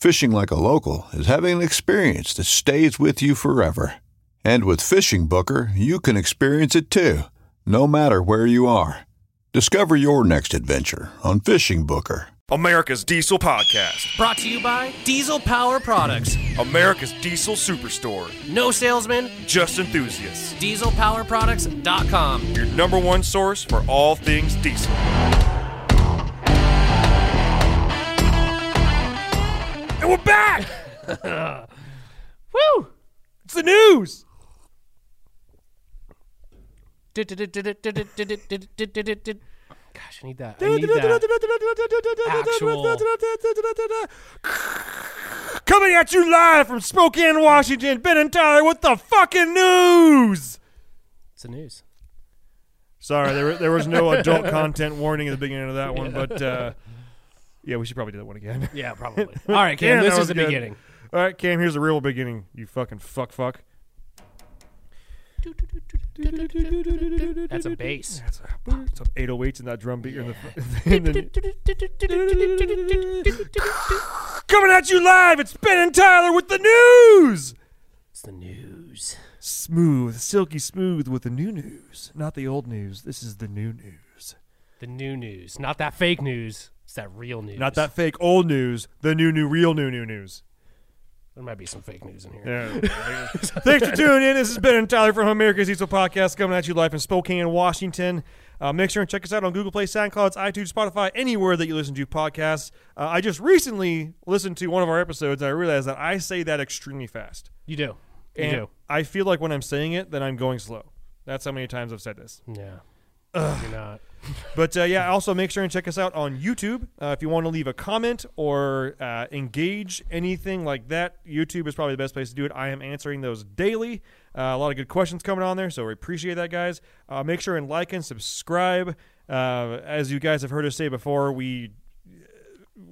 Fishing like a local is having an experience that stays with you forever. And with FishingBooker, you can experience it too, no matter where you are. Discover your next adventure on FishingBooker. America's Diesel Podcast. Brought to you by Diesel Power Products. America's Diesel Superstore. No salesman, Just enthusiasts. dieselpowerproducts.com. Your number one source for all things diesel. And we're back! Woo! It's the news! Gosh, I need that. I need that. Actual. Coming at you live from Spokane, Washington, Ben and Tyler with the fucking news! It's the news. Sorry, there, there was no adult content warning at the beginning of that one, but uh, yeah, we should probably do that one again. Yeah, probably. All right, Cam, this that is was the good. beginning. All right, Cam, here's the real beginning. You fucking fuck fuck. That's a bass. Some 808s in that drum beat. in the- the- Coming at you live, it's Ben and Tyler with the news. It's the news. Smooth, silky smooth with the new news, not the old news. This is the new news, The new news. Not that fake news. That real news. not that fake old news. The new, new, real new, new news. There might be some fake news in here. Yeah. Thanks for tuning in. This is Ben and Tyler from America's Diesel Podcast coming at you live in Spokane, Washington. Uh, make sure and check us out on Google Play, SoundCloud, iTunes, Spotify, anywhere that you listen to podcasts. Uh, I just recently listened to one of our episodes and I realized that I say that extremely fast. You do. You And do. I feel like when I'm saying it, that I'm going slow. That's how many times I've said this. Yeah. You're not. But uh, yeah, also make sure and check us out on YouTube. Uh, if you want to leave a comment or uh, engage anything like that, YouTube is probably the best place to do it. I am answering those daily. Uh, a lot of good questions coming on there, so we appreciate that, guys. Uh, make sure and like and subscribe. Uh, as you guys have heard us say before, we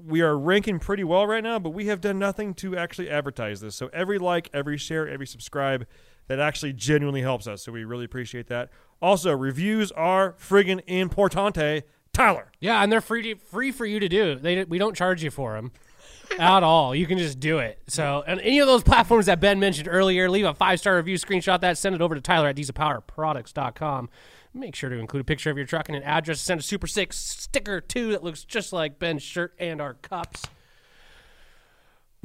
we are ranking pretty well right now, but we have done nothing to actually advertise this. So every like, every share, every subscribe, that actually genuinely helps us. So we really appreciate that. Also, reviews are friggin' importante. Tyler. Yeah, and they're free to, free for you to do. They we don't charge you for them at all. You can just do it. So, and any of those platforms that Ben mentioned earlier, leave a five star review, screenshot that, send it over to Tyler at dieselpowerproducts.com. Make sure to include a picture of your truck and an address. Send a Super Six sticker too that looks just like Ben's shirt and our cups.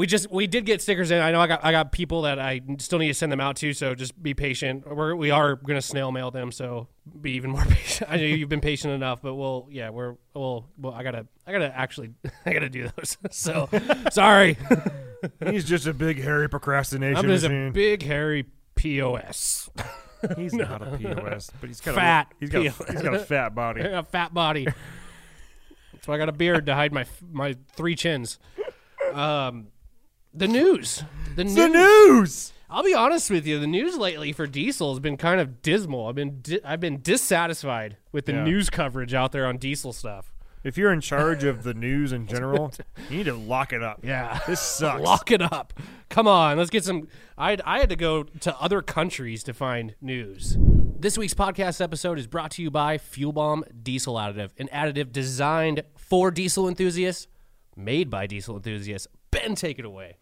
We just we did get stickers in. I know I got I got people that I still need to send them out to. So just be patient. We're we are gonna snail mail them. So be even more patient. I know you've been patient enough, but we'll yeah we're we'll well I gotta I gotta actually I gotta do those. So sorry. He's just a big hairy procrastination I'm just a big hairy pos. he's not a POS, but he's got Fat A, he's got a, he's got a fat body. a fat body. So I got a beard to hide my my three chins. Um, the news. The news. The news. I'll be honest with you. The news lately for diesel has been kind of dismal. I've been di- I've been dissatisfied with the Yeah. news coverage out there on diesel stuff. If you're in charge of the news in general, you need to lock it up. Yeah. This sucks. Lock it up. Come on, let's get some. I I had to go to other countries to find news. This week's podcast episode is brought to you by Fuel Bomb Diesel Additive, an additive designed for diesel enthusiasts, made by diesel enthusiasts. Ben, take it away.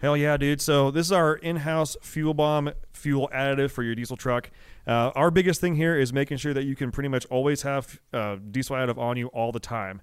Hell yeah, dude. So this is our in-house fuel bomb fuel additive for your diesel truck. Uh, our biggest thing here is making sure that you can pretty much always have uh, diesel additive on you all the time.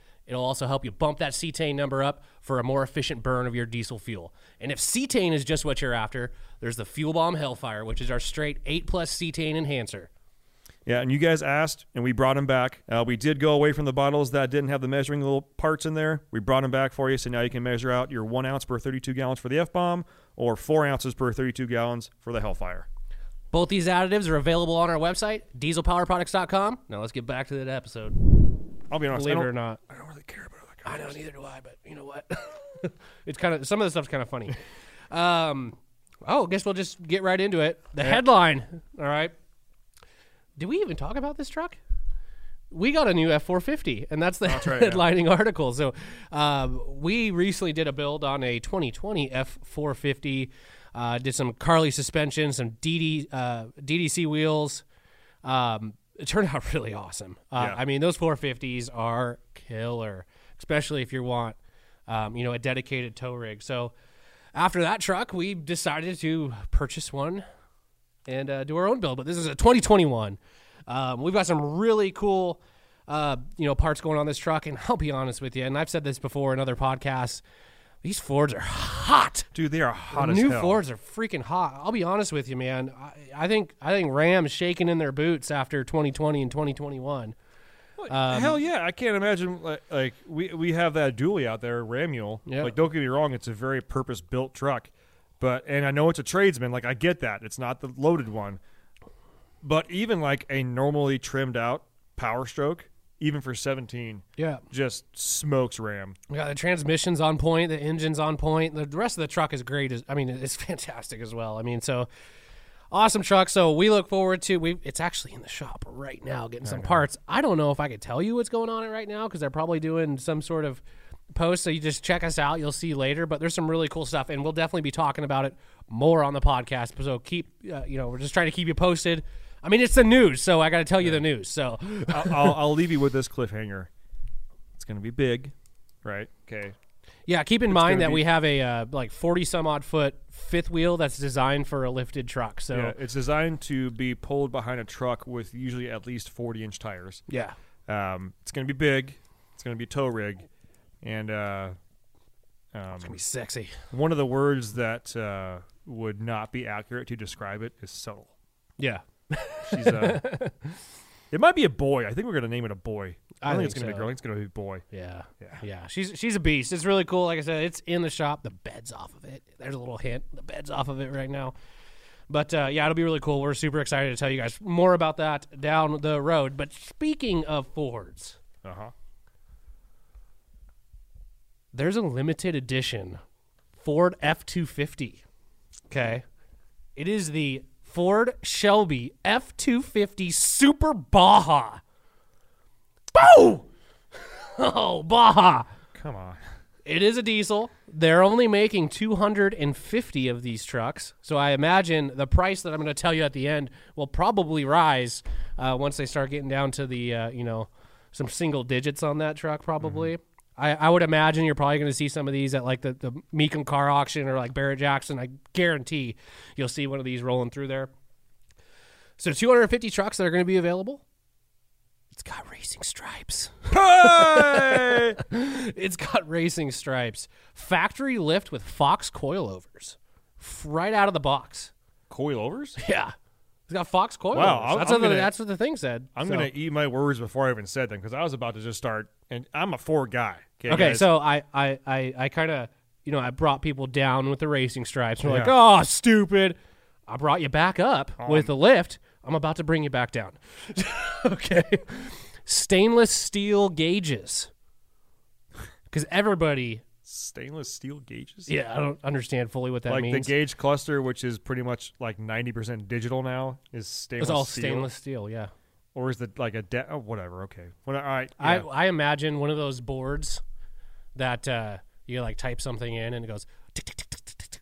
it'll also help you bump that cetane number up for a more efficient burn of your diesel fuel. And if cetane is just what you're after, there's the Fuel Bomb Hellfire, which is our straight 8 plus cetane enhancer. Yeah, and you guys asked, and we brought them back. Uh, we did go away from the bottles that didn't have the measuring little parts in there. We brought them back for you, so now you can measure out your one ounce per 32 gallons for the F bomb, or four ounces per 32 gallons for the Hellfire. Both these additives are available on our website, dieselpowerproducts.com. Now let's get back to that episode. I'll be honest, Believe it or not. I don't really care about that. I know, neither do I, but you know what? it's kind of some of the stuff's kind of funny. Um, oh, I guess we'll just get right into it. The headline. All right. Did we even talk about this truck? We got a new F four fifty, and that's the right, yeah. headlining article. So, um, we recently did a build on a 2020 F four fifty. Uh, did some Carli suspension, some DD, uh, DDC wheels. Um, it turned out really awesome. Uh, Yeah. I mean, those 450s are killer, especially if you want, um, you know, a dedicated tow rig. So after that truck, we decided to purchase one and uh, do our own build. But this is a 2021. Um, we've got some really cool, uh, you know, parts going on this truck. And I'll be honest with you, and I've said this before in other podcasts. These Fords are hot. Dude, they are hot The new hell. Fords are freaking hot. I'll be honest with you, man. I, I think I think Ram's shaking in their boots after 2020 and 2021. Um, Hell yeah, I can't imagine like, like we we have that dually out there, Ramule. Yeah. Like don't get me wrong, it's a very purpose built truck, but and I know it's a tradesman. Like I get that it's not the loaded one, but even like a normally trimmed out Power Stroke, even for 17, Yeah, just smokes Ram. Yeah, the transmission's on point, the engine's on point. The, rest of the truck is great. As, I mean, it's fantastic as well. I mean, so awesome truck. So we look forward to. We it's actually in the shop right now getting some parts. I don't know if I could tell you what's going on it right now because they're probably doing some sort of post. So you just check us out. You'll see later. But there's some really cool stuff, and we'll definitely be talking about it more on the podcast. So keep, uh, you know, we're just trying to keep you posted. I mean, it's the news, so I got to tell you the news. So I'll, I'll, I'll leave you with this cliffhanger. It's gonna be big, right? Okay. Yeah, keep in mind that be- we have a uh, like forty some odd foot fifth wheel that's designed for a lifted truck. So Yeah, yeah, it's designed to be pulled behind a truck with usually at least 40 inch tires. Um, it's going to be big. It's going to be tow rig, and uh, um, It's gonna be sexy. one of the words that uh, would not be accurate to describe it is subtle. Yeah, She's uh, it might be a boy. I think we're going to name it a boy. I, I don't think, think it's going to be a girl. I think it's going to be a boy. yeah, Yeah. yeah. She's she's a beast. It's really cool. Like I said, it's in the shop. The bed's off of it. There's a little hint. The bed's off of it right now. But uh, yeah, it'll be really cool. We're super excited to tell you guys more about that down the road. But speaking of Fords, Uh huh. there's a limited edition Ford F two fifty. Okay, it is the Ford Shelby F two fifty Super Baja. Boo! Oh, Baja. Come on. It is a diesel. They're only making 250 of these trucks. So I imagine the price that I'm going to tell you at the end will probably rise uh, once they start getting down to the, uh, you know, some single digits on that truck, probably. I, I would imagine you're probably going to see some of these at like the, the Mecum car auction or like Barrett Jackson. I guarantee you'll see one of these rolling through there. So 250 trucks that are going to be available. It's got racing stripes. Hey! It's got racing stripes. Factory lift with Fox coilovers. Right out of the box. Coilovers? Yeah. It's got Fox coilovers. Wow, I'm- that's, what the, that's what the thing said. I'm So- going to eat my words before I even said them because I was about to just start, and I'm a Ford guy. Okay, Okay, guys? so I I I, I kind of you know, I brought people down with the racing stripes. We're like, oh, stupid. I brought you back up oh, with the lift. I'm about to bring you back down. okay. Stainless steel gauges. Because everybody, Stainless steel gauges. yeah, I don't understand fully what that like means. the gauge cluster, which is pretty much like ninety percent digital now, is stainless. it's all steel? stainless steel, yeah. or is it like a de- oh, whatever? Okay, well, all right. I. I imagine one of those boards that uh, you like type something in and it goes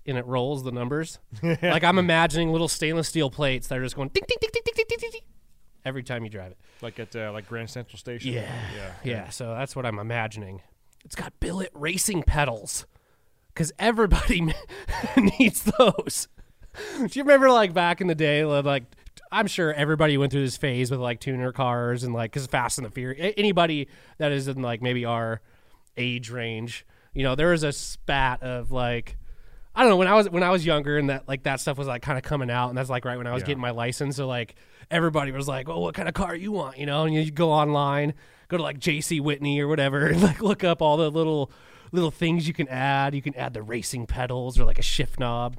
and it rolls the numbers. like I'm imagining little stainless steel plates that are just going ding ding ding ding ding ding ding. ding every time you drive it. Like at uh, like Grand Central Station. Yeah. yeah, yeah. So that's what I'm imagining. It's got billet racing pedals, because everybody needs those. Do you remember like back in the day, like I'm sure everybody went through this phase with like tuner cars and like because Fast and the Furious. Anybody that is in like maybe our age range, you know, there was a spat of like. I don't know when I was when I was younger and that like that stuff was like kind of coming out and that's like right when I was Yeah. getting my license so like everybody was like well what kind of car you want you know and you go online go to like JC Whitney or whatever and like look up all the little little things you can add you can add the racing pedals or like a shift knob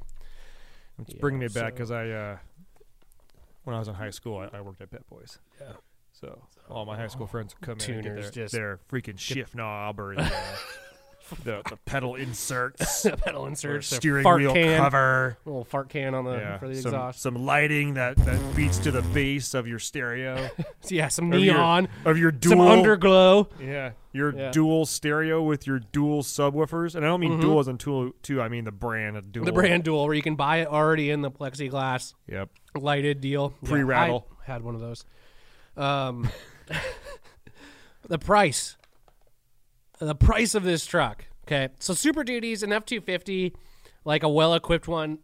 It's bringing me back because I, uh, when I was in high school, I, I worked at Pep Boys. Yeah. So all my high school friends would come in and get Tuners their, just- their freaking shift knob or the, the, the pedal inserts, pedal or inserts their steering fart wheel can cover. little fart can on the Yeah, for the some, exhaust some lighting that, that feeds to the base of your stereo. yeah some of your- neon of your some dual underglow Yeah, your Yeah. dual stereo with your dual subwoofers, and I don't mean dual as in two. Two, I mean the brand of dual. Mm-hmm. the brand dual where you can buy it already in the plexiglass Yep. lighted deal. Yeah, Pre-rattle. I had one of those. Um, the price, the price of this truck. Okay, so Super Duty's an F two fifty, like a well equipped one,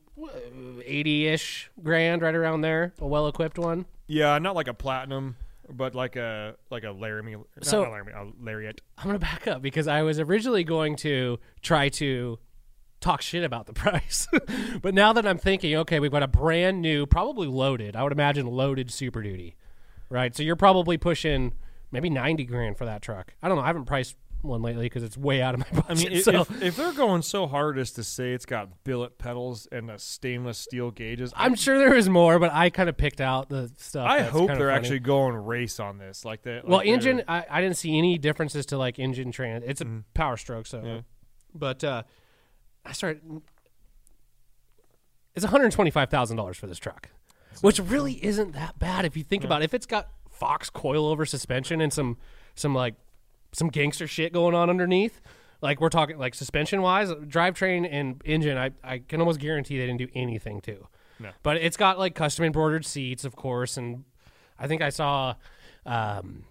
eighty ish grand, right around there. A well equipped one. Yeah, not like a platinum, but like a like a Laramie. not- So- not Laramie, a lariat. I'm gonna back up because I was originally going to try to talk shit about the price, but now that I'm thinking, okay, we've got a brand new, probably loaded. I would imagine loaded Super Duty, right? So you're probably pushing maybe ninety grand for that truck. I don't know. I haven't priced one lately because it's way out of my budget. I mean, if, so if, if they're going so hard as to say it's got billet pedals and the stainless steel gauges, I'm sure there is more, but I kind of picked out the stuff. I hope they're funny. actually going race on this. Like that. Well, like they're- engine, I, I didn't see any differences to like engine trans. It's a Mm-hmm. power stroke, so. Yeah. But uh, I started. It's one hundred twenty-five thousand dollars for this truck, which really isn't that bad if you think about it. If it's got Fox coilover suspension and some some like some gangster shit going on underneath. Like we're talking like suspension wise, drivetrain and engine, I, I can almost guarantee they didn't do anything to. No. But it's got like custom embroidered seats, of course, and I think I saw um,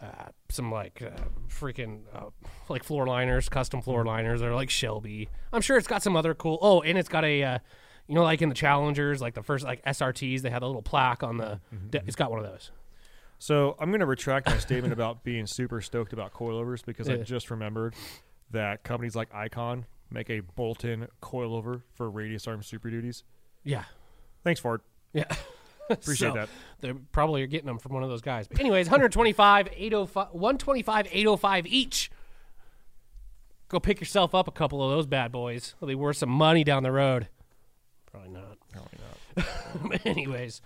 uh, some like uh, freaking uh, like floor liners, custom floor liners. They're like Shelby. I'm sure it's got some other cool. Oh, and it's got a, uh, you know, like in the Challengers, like the first like SRTs, they had a little plaque on the. Mm-hmm. It's got one of those. So I'm going to retract my statement about being super stoked about coilovers because I just remembered that companies like Icon make a bolt-in coilover for radius arm Super Duties. Yeah, Thanks, Ford. yeah. Appreciate So, that. They probably are getting them from one of those guys. But anyways, 125, 805, 125, 805 each. Go pick yourself up a couple of those bad boys. They'll be worth some money down the road. Probably not. Probably not. Anyways,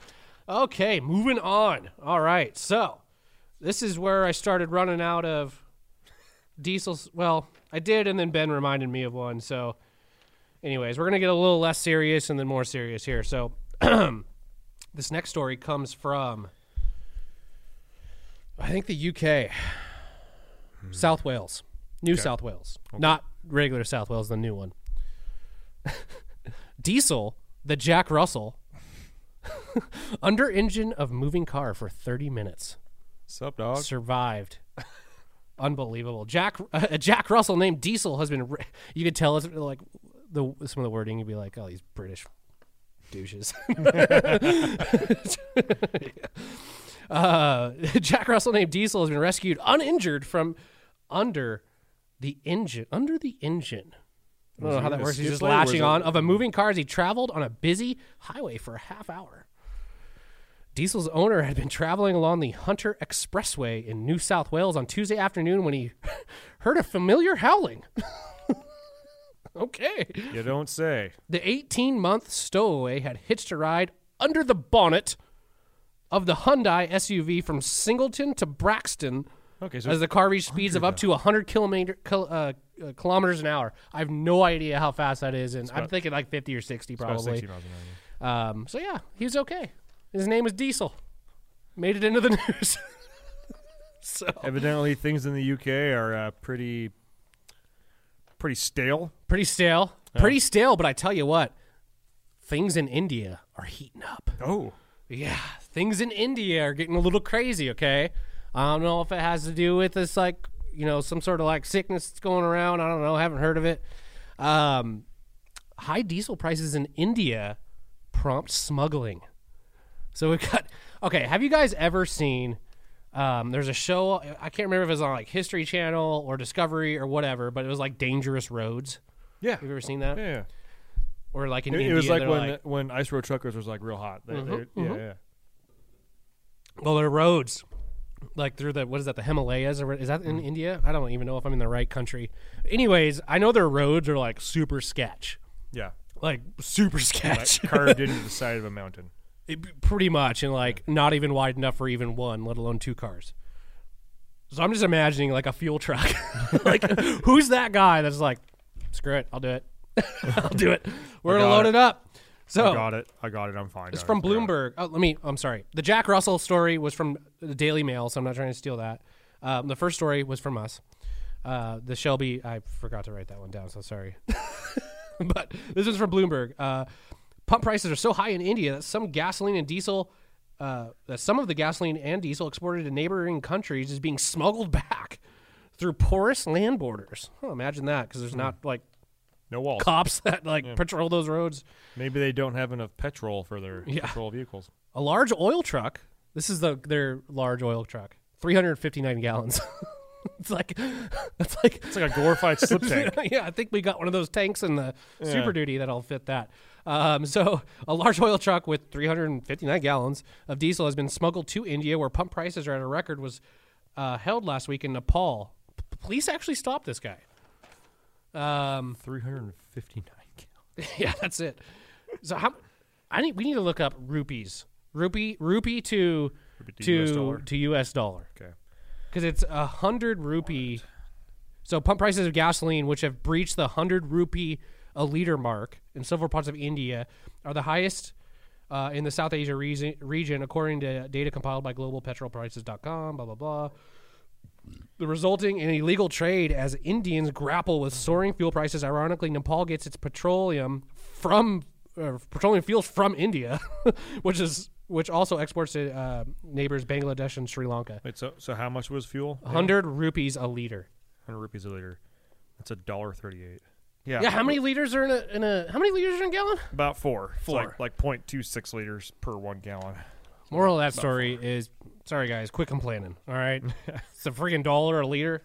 okay, moving on. All right, so this is where I started running out of diesels. Well, I did, and then Ben reminded me of one. So, anyways, we're gonna get a little less serious and then more serious here. So, this next story comes from, I think the UK, hmm. South Wales, New South Wales, not regular South Wales, the new one. Diesel, the Jack Russell, under engine of moving car for 30 minutes, Sup, dog? survived. Unbelievable. Jack a Jack Russell named Diesel has been. Re- you could tell it's like the some of the wording. You'd be like, oh, these British douches. uh, Jack Russell named Diesel has been rescued uninjured from under the engine. Under the engine. I don't know how that works. He's just plate or was latching it- on of a moving car as he traveled on a busy highway for a half hour. Diesel's owner had been traveling along the Hunter Expressway in New South Wales on Tuesday afternoon when he heard a familiar howling. Okay. You don't say. The 18 month stowaway had hitched a ride under the bonnet of the Hyundai SUV from Singleton to Branxton Okay, so as the car reached speeds of up to 100 kilometer, uh, uh, kilometers an hour. I have no idea how fast that is, and I'm thinking like 50 or 60 probably. 60 miles an hour. Um, so yeah, he was okay. His name was Diesel. Made it into the news. so Evidently, things in the UK are uh, pretty, pretty stale. pretty stale, pretty stale. But I tell you what, things in India are heating up. Oh, Yeah, things in India are getting a little crazy. Okay, I don't know if it has to do with this, like you know, some sort of like sickness that's going around. I don't know. haven't heard of it. Um, high diesel prices in India prompt smuggling. So we've got okay. Have you guys ever seen? Um, there's a show I can't remember if it was on like History Channel or Discovery or whatever, but it was like Dangerous Roads. yeah, Have you ever seen that? yeah. Or like in It, India, it was like when like, when ice road truckers was like real hot. They, Mm-hmm, yeah, yeah. Well, there are roads like through the what is that? The Himalayas or is that in mm-hmm. India? I don't even know if I'm in the right country. Anyways, I know their roads are like super sketch, Yeah, like super like sketch, carved into the side of a mountain. It- pretty much, and like not even wide enough for even one, let alone two cars. So I'm just imagining like a fuel truck. like, who's that guy that's like, screw it, I'll do it, I'll do it. We're gonna load it. it up. So I got it. I got it. I'm fine. It's from it. Bloomberg. Oh, let me. I'm sorry. The Jack Russell story was from the Daily Mail, so I'm not trying to steal that. Um, the first story was from us. Uh, the Shelby. I forgot to write that one down, so sorry. but this is from Bloomberg. Uh, pump prices are so high in India that some gasoline and diesel. Uh, that some of the gasoline and diesel exported to neighboring countries is being smuggled back through porous land borders. Oh, imagine that, because there's not like No walls. cops that like patrol those roads. Maybe they don't have enough petrol for their Yeah. patrol vehicles. a large oil truck. This is the their large oil truck, 359 gallons. it's like it's like It's like a glorified slip tank. yeah, I think we got one of those tanks in the Super Duty that'll fit that. Um, so a large oil truck with 359 gallons of diesel has been smuggled to India, where pump prices are at a record. Was uh, held last week in Nepal. P- police actually stopped this guy. Um, 359 gallons. yeah, that's it. So how? I need. We need to look up rupees. Rupee, rupee to to to US dollar? to U.S. dollar Okay. because it's a hundred rupee. So pump prices of gasoline, which have breached the hundred rupee a liter mark in several parts of India, are the highest uh, in the South Asia region, region, according to data compiled by GlobalPetrolPrices.com. Blah blah blah. The resulting in illegal trade as Indians grapple with soaring fuel prices. Ironically, Nepal gets its petroleum from uh, petroleum fuels from India, which is which also exports to uh, neighbors Bangladesh and Sri Lanka. Wait, so so how much was fuel? 100 rupees a liter. 100 rupees a liter. That's a dollar 38. Yeah. Yeah, how many liters are in a, in a how many liters are in a gallon? About four. It's Four. like, like 0.26 liters per one gallon. Moral of that story is sorry guys, quit complaining. All right, it's a freaking dollar a liter.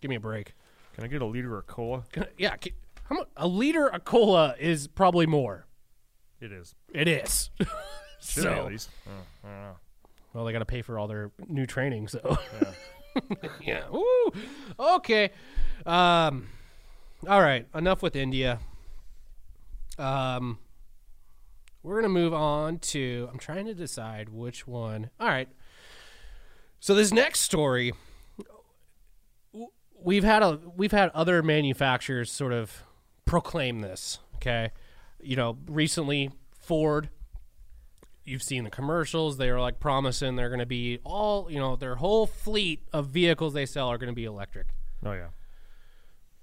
Give me a break. Can I get a liter of cola? Can I- yeah, ca- how much? A liter of cola is probably more. It is. It is. Should be at so, least. I don't know. well, they got to pay for all their new training. So, yeah. Woo. Okay. Um. All right. Enough with India. Um. We're gonna move on to. I'm trying to decide which one. All right. So this next story, we've had a we've had other manufacturers sort of proclaim this. Okay, you know, recently Ford. You've seen the commercials. They are like promising they're going to be all you know. Their whole fleet of vehicles they sell are going to be electric. Oh, yeah.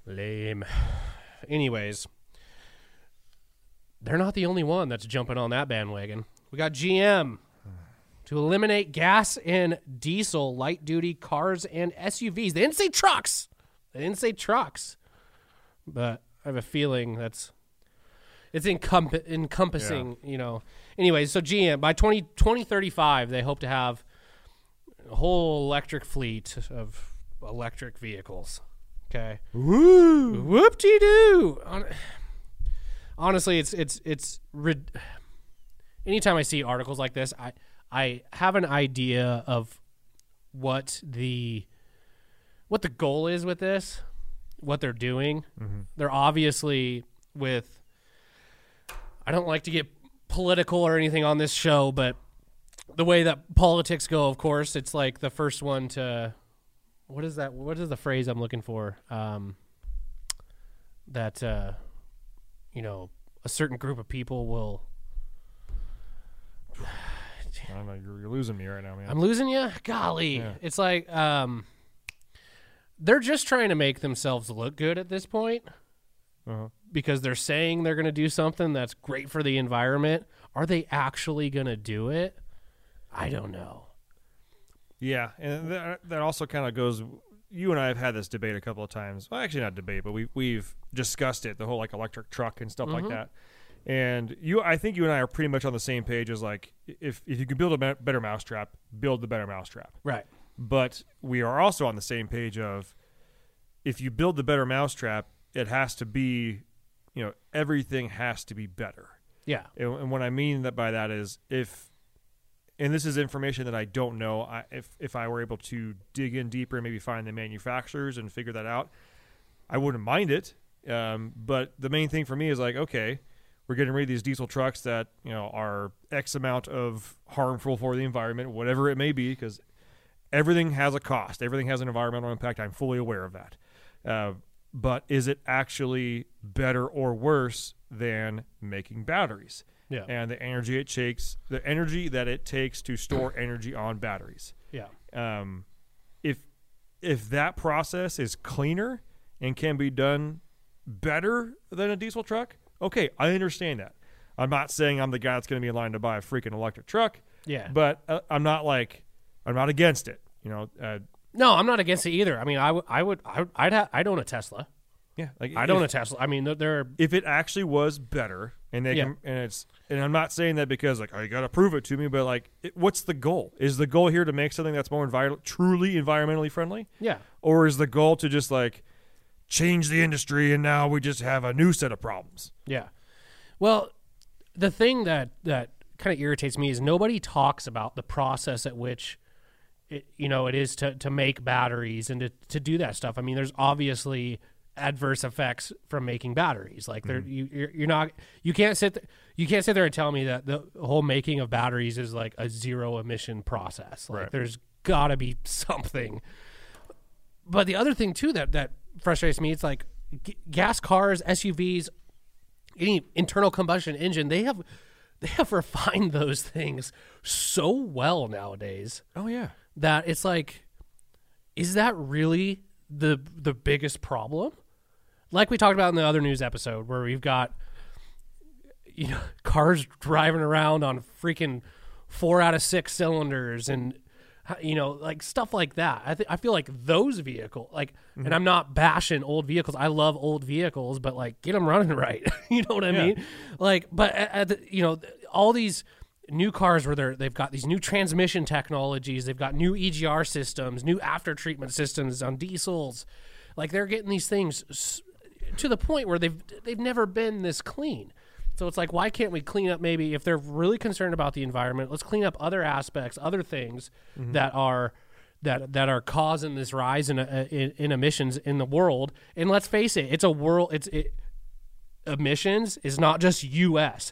Lame. Anyways, they're not the only one that's jumping on that bandwagon. We got GM to eliminate gas and diesel light duty cars and SUVs. They didn't say trucks. They didn't say trucks. But I have a feeling that's it's encomp- encompassing, you know. Anyways, so GM by 20, 2035 they hope to have a whole electric fleet of electric vehicles. Okay. Woo! Whoop de doo. Honestly, it's it's it's. Rid- Anytime I see articles like this, I I have an idea of what the what the goal is with this. what they're doing. They're obviously with. I don't like to get political or anything on this show, but the way that politics go, of course, it's like the first one to. What is that? What is the phrase I'm looking for? Um, that uh, you know, a certain group of people will. I don't know. You're, you're losing me right now, man. I'm losing you. Golly, Yeah. it's like um, they're just trying to make themselves look good at this point uh-huh. because they're saying they're going to do something that's great for the environment. Are they actually going to do it? I don't know. Yeah, and that, that also kind of goes. You and I have had this debate a couple of times. Well, actually, not debate, but we we've discussed it. The whole like electric truck and stuff like mm-hmm. that. And you, I think you and I are pretty much on the same page. As like, if if you can build a better mousetrap, build the better mousetrap. Right. But we are also on the same page of if you build the better mousetrap, it has to be, you know, everything has to be better. Yeah. And, and what I mean that by that is if, and this is information that I don't know. I, if if I were able to dig in deeper and maybe find the manufacturers and figure that out, I wouldn't mind it. Um, but the main thing for me is like, okay, we're getting rid of these diesel trucks that you know are X amount of harmful for the environment, whatever it may be, because everything has a cost. Everything has an environmental impact. I'm fully aware of that. Uh, but is it actually better or worse than making batteries? Yeah. And the energy it takes, the energy that it takes to store energy on batteries. Yeah. Um, if if that process is cleaner and can be done better than a diesel truck, okay, I understand that. I'm not saying I'm the guy that's going to be in line to buy a freaking electric truck, Yeah. but uh, I'm not like I'm not against it. You know, uh, No, I'm not against it either. I mean, I, w- I would, I, would- I'd, ha- I'd own a Tesla. yeah, like I'd own a Tesla. I mean, they're, they're if it actually was better, and they Yeah. can, and it's, and I'm not saying that because like oh you got to prove it to me, but like, it, what's the goal? Is the goal here to make something that's more envir- truly environmentally friendly? yeah, or is the goal to just like change the industry and now we just have a new set of problems? yeah. Well, the thing that that kind of irritates me is nobody talks about the process at which it, you know it is to to make batteries and to to do that stuff. I mean, there's obviously adverse effects from making batteries. Like there, mm. you you're, you're not you can't sit th- you can't sit there and tell me that the whole making of batteries is like a zero emission process. Like Right. there's got to be something. But the other thing too that that frustrates me, it's like g- gas cars, SUVs, any internal combustion engine, they have they have refined those things so well nowadays Oh yeah. that it's like is that really the the biggest problem? Like we talked about in the other news episode where we've got you know cars driving around on freaking 4 out of 6 cylinders and you know like stuff like that. I think I feel like those vehicles like and mm-hmm. I'm not bashing old vehicles. I love old vehicles but like get them running right. you know what I Yeah. mean? Like but at, at the, you know all these new cars where they're they've got these new transmission technologies, they've got new EGR systems, new after treatment systems on diesels. Like they're getting these things to the point where they've they've never been this clean. So it's like why can't we clean up maybe if they're really concerned about the environment, let's clean up other aspects, other things that are that that are causing this rise in, uh, in in emissions in the world. And let's face it, it's a world it's it, emissions is not just US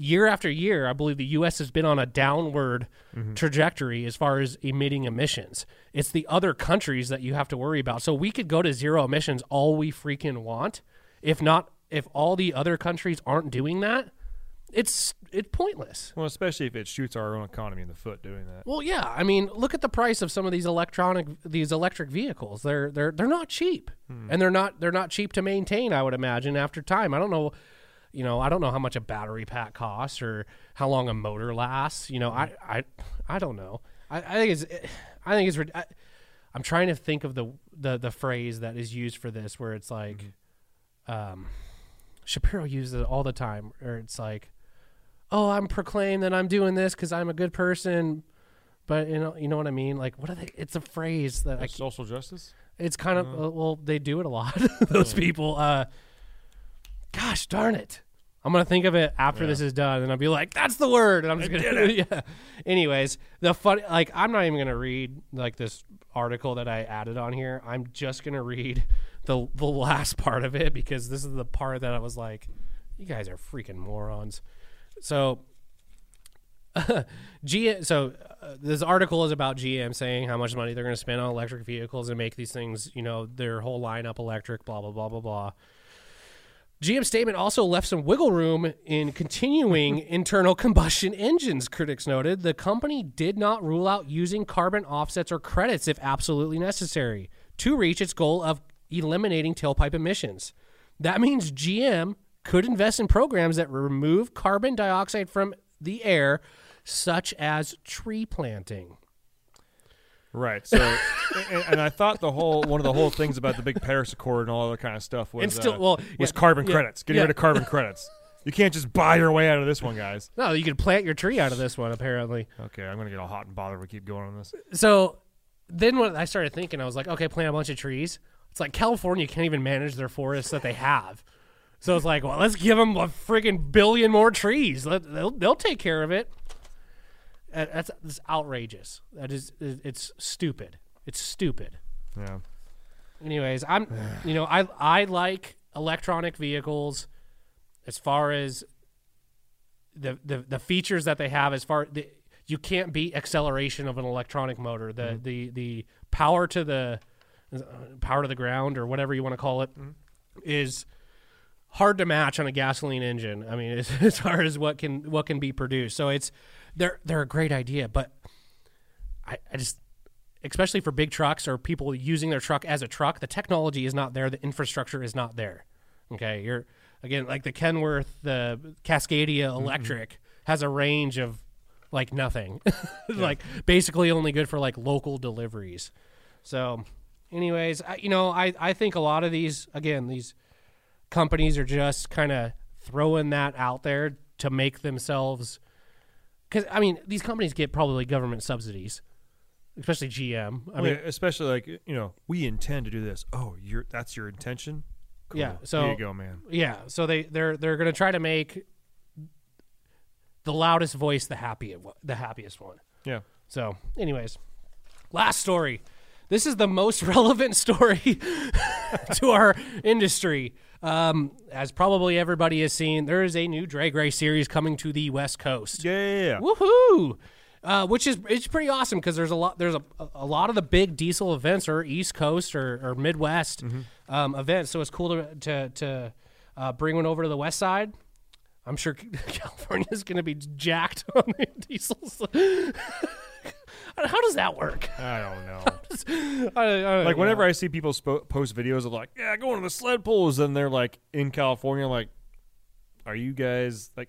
year after year, I believe the U.S. has been on a downward mm-hmm. trajectory as far as emitting emissions. It's the other countries that you have to worry about. So we could go to zero emissions all we freaking want. If not, if all the other countries aren't doing that, it's it's pointless. Well, especially if it shoots our own economy in the foot doing that. Well, yeah, I mean, look at the price of some of these electronic these electric vehicles. They're they're they're not cheap, hmm. and they're not they're not cheap to maintain. I would imagine after time. I don't know, you know, I don't know how much a battery pack costs or how long a motor lasts. You know, I I I don't know. I, I think it's I think it's. I, I'm trying to think of the the the phrase that is used for this, where it's like, um, Shapiro uses it all the time, or it's like, oh, I'm proclaim that I'm doing this because I'm a good person. But you know, you know what I mean. Like, what are they? It's a phrase that I. Like social justice? It's kind of uh, well, they do it a lot. those people. Uh, gosh darn it! I'm gonna think of it after this is done, and I'll be like, "That's the word," and I'm just gonna. yeah. Anyways, the funny, like, I'm not even gonna read like this article that I added on here. I'm just gonna read the the last part of it because this is the part that I was like, you guys are freaking morons. So GM. So uh, this article is about GM saying how much money they're going to spend on electric vehicles and make these things, you know, their whole lineup electric. Blah blah blah blah blah. GM statement also left some wiggle room in continuing internal combustion engines, critics noted. The company did not rule out using carbon offsets or credits if absolutely necessary to reach its goal of eliminating tailpipe emissions. That means GM could invest in programs that remove carbon dioxide from the air, such as tree planting. Right. So, and, and I thought the whole one of the whole things about the big Paris Accord and all other kind of stuff was And still- uh, well, was yeah, carbon yeah, credits. Getting yeah. rid of carbon credits. You can't just buy your way out of this one, guys. No, you can plant your tree out of this one, apparently. Okay, I'm gonna get all hot and bothered. We keep going on this. So then when I started thinking, I was like, okay, plant a bunch of trees. It's like California can't even manage their forests that they have. So it's like, well, let's give them a freaking billion more trees. Let, they'll, they'll take care of it. That's, that's outrageous. That is, it's stupid. It's stupid. Yeah. Anyways, I'm, you know, I I like electronic vehicles as far as the the, the features that they have. As far the, you can't beat acceleration of an electronic motor. The the the power to the uh, power to the ground or whatever you want to call it is hard to match on a gasoline engine. I mean, as, as far as what can what can be produced. So it's they're they're a great idea, but I, I just especially for big trucks or people using their truck as a truck, the technology is not there, the infrastructure is not there. Okay, you're again like the Kenworth, the Cascadia mm-hmm. electric has a range of like nothing, like basically only good for like local deliveries. So, anyways, I, you know, I I think a lot of these again these companies are just kind of throwing that out there to make themselves because I mean these companies get probably government subsidies, especially GM. I mean, mean, especially like you know, we intend to do this. Oh, you're that's your intention. Cool. Yeah, so- there you go, man. yeah. So they they're they're gonna try to make the loudest voice the happy the happiest one. Yeah. So, anyways, last story. This is the most relevant story to our industry. Um, as probably everybody has seen, there is a new drag race series coming to the West Coast. Yeah, yeah, yeah. Woohoo! Uh, which is it's pretty awesome because there's a lot there's a, a lot of the big diesel events are East Coast or, or Midwest um, events, so it's cool to to, to uh, bring one over to the West Side. I'm sure California is going to be jacked on the diesels. How does that work? I don't know. I, I, like yeah. whenever I see people spo- post videos of like, yeah, going to the sled pulls, and they're like in California, I'm like, are you guys like,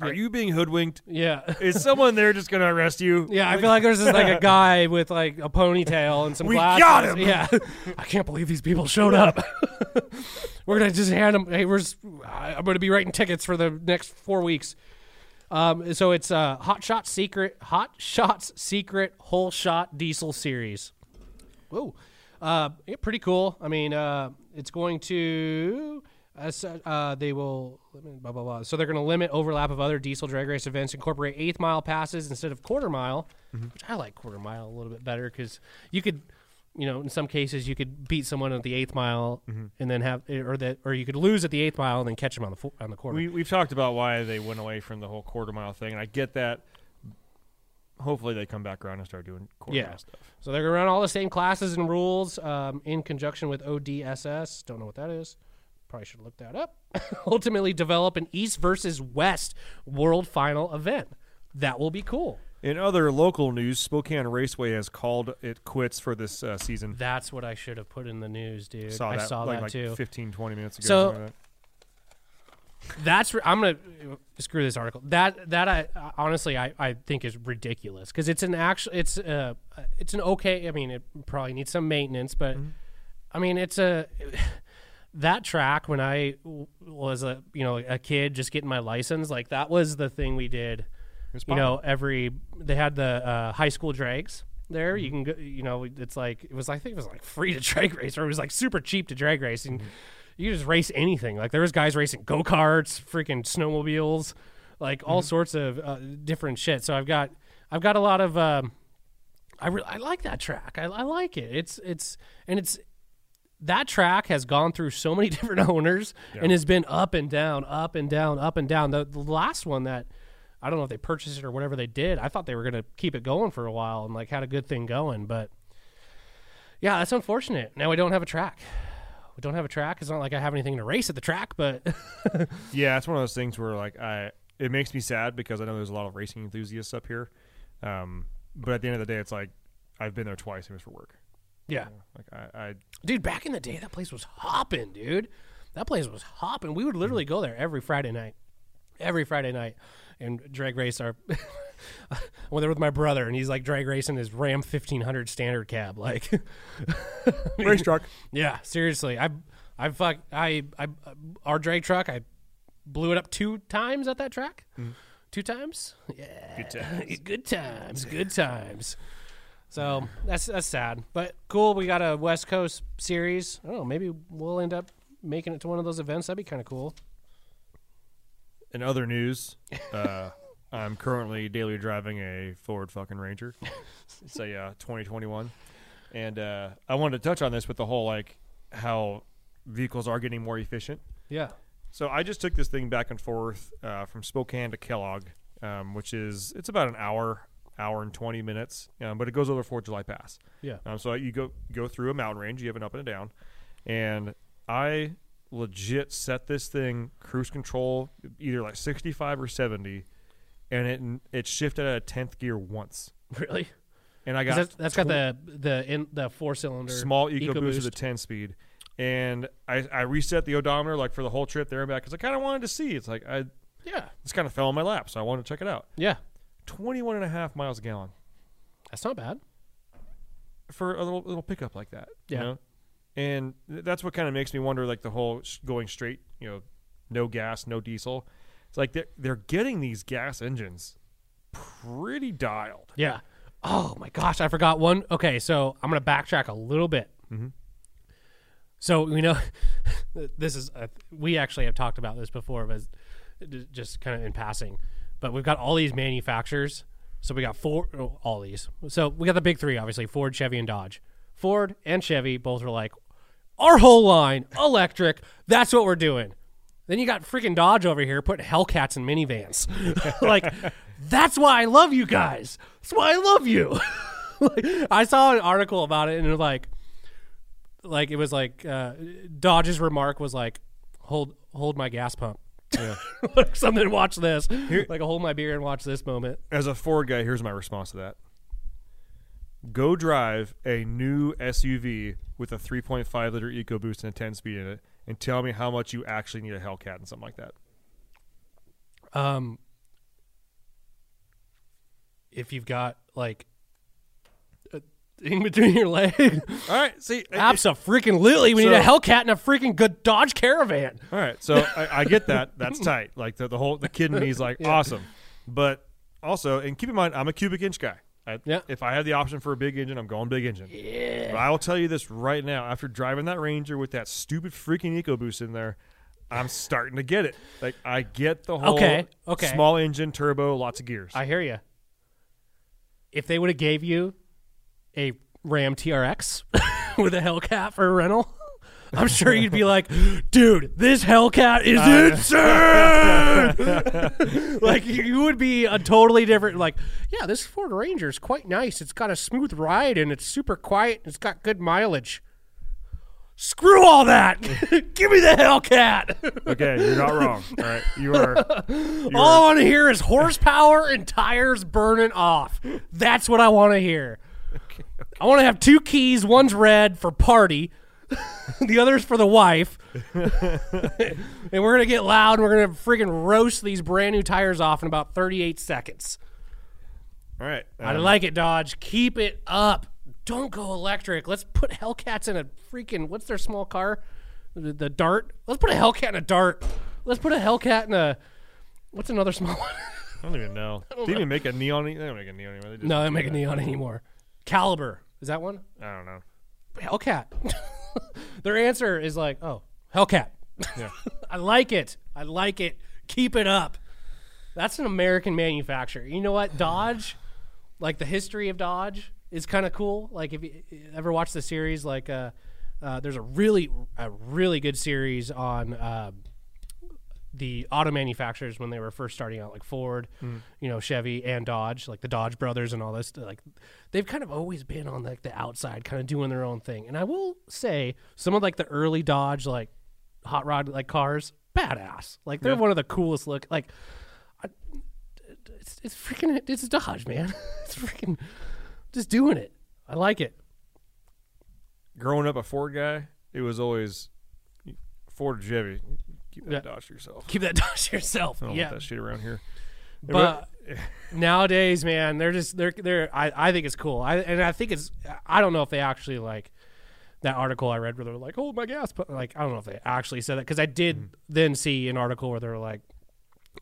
are you being hoodwinked? yeah. Is someone there just gonna arrest you? Yeah, I feel like there's just like a guy with like a ponytail and some We glasses. got him! Yeah, I can't believe these people showed up. we're gonna just hand them. Hey, we're. Just, I'm gonna be writing tickets for the next four weeks. Um, so it's uh, Hot Shot Secret, Hot Shots Secret Whole Shot Diesel Series. Whoa, uh, yeah, pretty cool. I mean, uh, it's going to. Uh, they will blah blah blah. So they're going to limit overlap of other diesel drag race events, incorporate eighth mile passes instead of quarter mile, which I like quarter mile a little bit better because you could, you know, in some cases you could beat someone at the eighth mile and then have or that or you could lose at the eighth mile and then catch them on the fo- on the quarter. We we've talked about why they went away from the whole quarter mile thing, and I get that. Hopefully, they come back around and start doing quarter Yeah. mile stuff. So they're going to run all the same classes and rules um, in conjunction with ODSS. Don't know what that is. Probably should look that up. Ultimately, develop an East versus West World Final event. That will be cool. In other local news, Spokane Raceway has called it quits for this uh, season. That's what I should have put in the news, dude. Saw I that saw like, that like too. 15, 20 minutes ago. So- like that. That's re- I'm gonna screw this article. That that I uh, honestly I, I think is ridiculous because it's an actual it's uh it's an okay. I mean it probably needs some maintenance, but I mean it's a that track when I was a you know a kid just getting my license like that was the thing we did. You know every they had the uh, high school drags there. You can go. You know it's like it was I think it was like free to drag race or it was like super cheap to drag race and you just race anything. Like there was guys racing go karts, freaking snowmobiles, like all sorts of uh, different shit. So I've got I've got a lot of um, I re- I like that track. I, I like it. It's it's and it's that track has gone through so many different owners and has been up and down, up and down, up and down. The, the last one that I don't know if they purchased it or whatever they did. I thought they were going to keep it going for a while and like had a good thing going, but yeah, that's unfortunate. Now we don't have a track. We don't have a track. It's not like I have anything to race at the track, but Yeah, it's one of those things where like I it makes me sad because I know there's a lot of racing enthusiasts up here. Um, but at the end of the day, it's like I've been there twice. It was for work. yeah. Like I, I Dude, back in the day, that place was hopping, dude. That place was hopping. We would literally go there every Friday night, every Friday night, and drag race our. I went there with my brother, and he's like drag racing his Ram fifteen hundred standard cab, like race truck. Yeah, seriously. I I fuck I I our drag truck. I blew it up two times at that track. Mm. Two times. Yeah. Good times. good times. Good times. So that's that's sad, but cool. We got a West Coast series. Oh. Maybe we'll end up making it to one of those events. That'd be kind of cool. In other news, uh, I'm currently daily driving a Ford fucking Ranger. it's a uh, 2021, and uh, I wanted to touch on this with the whole like how vehicles are getting more efficient. Yeah. So I just took this thing back and forth uh, from Spokane to Kellogg, um, which is it's about an hour, hour and 20 minutes, um, but it goes over Fourth July Pass. Yeah. Um, so you go go through a mountain range. You have an up and a down, and I legit set this thing cruise control either like 65 or 70, and it it shifted at a tenth gear once, Really? and i got That's, that's got the the in the four cylinder small EcoBoost with a 10 speed. And I, I reset the odometer like for the whole trip there and back because I kind of wanted to see. It's like I Yeah. this kind of fell in my lap, so I wanted to check it out. Yeah. 21 and a half miles a gallon That's not bad. for a little little pickup like that. Yeah. You know? And that's what kind of makes me wonder like the whole going straight, you know, no gas, no diesel. It's like they're, they're getting these gas engines pretty dialed. Yeah. Oh my gosh, I forgot one. Okay, so I'm gonna backtrack a little bit. Mhm. So we know this is uh, we actually have talked about this before, but just kind of in passing. But we've got all these manufacturers. So we got four all these. So we got the big three, obviously Ford, Chevy, and Dodge. Ford and Chevy both are like, our whole line electric. That's what we're doing. Then you got freaking Dodge over here putting Hellcats in minivans. like, that's why I love you guys. That's why I love you. like, I saw an article about it, and it was like, like it was like uh, Dodge's remark was like, "Hold, hold my gas pump." Yeah. something. Watch this. like a hold my beer and watch this moment. As a Ford guy, here's my response to that. Go drive a new SUV with a 3.5 liter EcoBoost and a 10 speed in it, and tell me how much you actually need a Hellcat and something like that. Um, if you've got like a thing between your legs, All right, see, apps a freaking lily. we need a Hellcat and a freaking good Dodge Caravan. All right, so I, I get that. That's tight. Like the, the whole the kid in me is like awesome, but also, and keep in mind, I'm a cubic inch guy. I, Yeah. If I have the option for a big engine, I'm going big engine. Yeah. But I will tell you this right now: after driving that Ranger with that stupid freaking EcoBoost in there, I'm starting to get it. Like I get the whole Okay, okay. small engine, turbo, lots of gears. I hear you. If they would have gave you a Ram TRX with a Hellcat for a rental, I'm sure you'd be like, dude, this Hellcat is insane. like you would be a totally different. Like, yeah, this Ford Ranger is quite nice. It's got a smooth ride and it's super quiet. And it's got good mileage. Screw all that. Give me the Hellcat. okay, you're not wrong. All right, you are. You All I want to hear is horsepower and tires burning off. That's what I want to hear. Okay. I want to have two keys. One's red for party, the other's for the wife. and we're gonna get loud. and We're gonna freaking roast these brand new tires off in about 38 seconds. all right. I um, like it, Dodge. Keep it up. Don't go electric. Let's put Hellcats in a freaking what's their small car? The, the Dart. Let's put a Hellcat in a Dart. Let's put a Hellcat in a what's another small one? I don't even know. Do you even make a neon? They don't make a neon anymore. They no, they do make a neon anymore. Caliber is that one? I don't know. Hellcat. Their answer is like, oh, Hellcat. Yeah. I like it. I like it. Keep it up. That's an American manufacturer. You know what? Dodge, like the history of Dodge, is kind of cool. Like if you ever watch the series, like uh, Uh, there's a really a really good series on uh, the auto manufacturers when they were first starting out, like Ford, mm. you know, Chevy and Dodge, like the Dodge brothers and all this. Like they've kind of always been on like the outside, kind of doing their own thing. And I will say, some of like the early Dodge like hot rod like cars, badass. Like they're Yeah. one of the coolest look. Like I, it's it's freaking it's Dodge, man. it's freaking just doing it. I like it. Growing up a Ford guy, it was always Ford or Chevy. Keep that Yeah. Dodge to yourself. Keep that Dodge to yourself. I don't yeah, want that shit around here. but nowadays, man, they're just they're they're. I, I think it's cool. I and I think it's. I don't know if they actually like that article I read where they're like, "Oh my gas," but like I don't know if they actually said that because I did Mm. then see an article where they're like,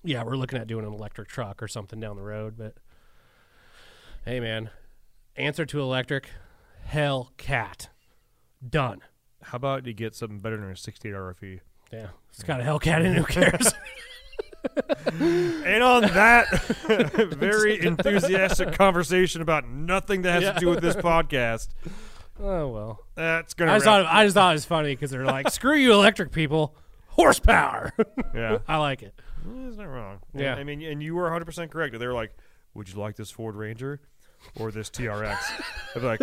"Yeah, we're looking at doing an electric truck or something down the road." But hey, man, answer to electric, hell cat, done. How about you get something better than a 68 RFE? Yeah, it's got a Hellcat in. Who cares? And on that very enthusiastic conversation about nothing that has Yeah. to do with this podcast, oh well. that's gonna. I just thought I just thought it was funny because they're like, "Screw you, electric people, horsepower." yeah, I like it. that's not wrong. Yeah. I mean, and you were 100 percent correct. They were like, "Would you like this Ford Ranger or this TRX?" I'd be like,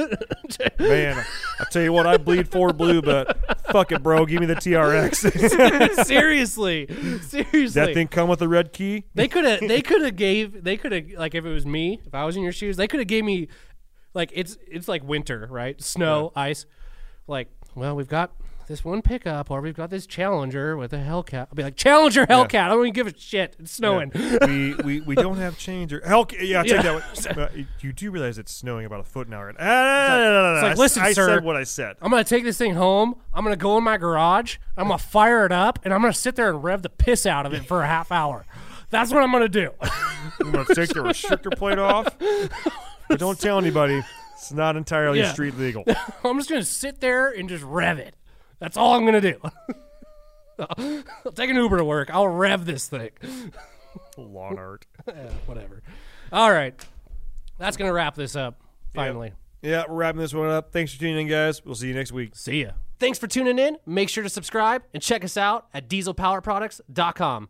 "Man, I tell you what, I bleed Ford blue, but fuck it, bro, give me the TRX." seriously, seriously. that thing come with a red key. They could have. They could have gave. They could have like if it was me, if I was in your shoes, they could have gave me like it's it's like winter, right? Snow, ice. Like, well, we've got this one pickup, or we've got this Challenger with a Hellcat. I'll be like, Challenger Hellcat. I don't even give a shit. It's snowing. we, we we don't have change or hell. Yeah, I'll take Yeah. that. One. Uh, you do realize it's snowing about a foot an hour. No, no, no. it's like, I listen, I sir. said what I said. I'm gonna take this thing home. I'm gonna go in my garage. I'm gonna fire it up, and I'm gonna sit there and rev the piss out of it for a half hour. That's what I'm gonna do. I'm gonna take the restrictor plate off, but don't tell anybody. It's not entirely Yeah. street legal. I'm just gonna sit there and just rev it. That's all I'm gonna do. I'll take an Uber to work. I'll rev this thing. Lawn art. Yeah, whatever. All right, that's gonna wrap this up. Finally, Yeah, we're wrapping this one up. Thanks for tuning in, guys. We'll see you next week. see ya. Thanks for tuning in. Make sure to subscribe and check us out at dieselpowerproducts.com.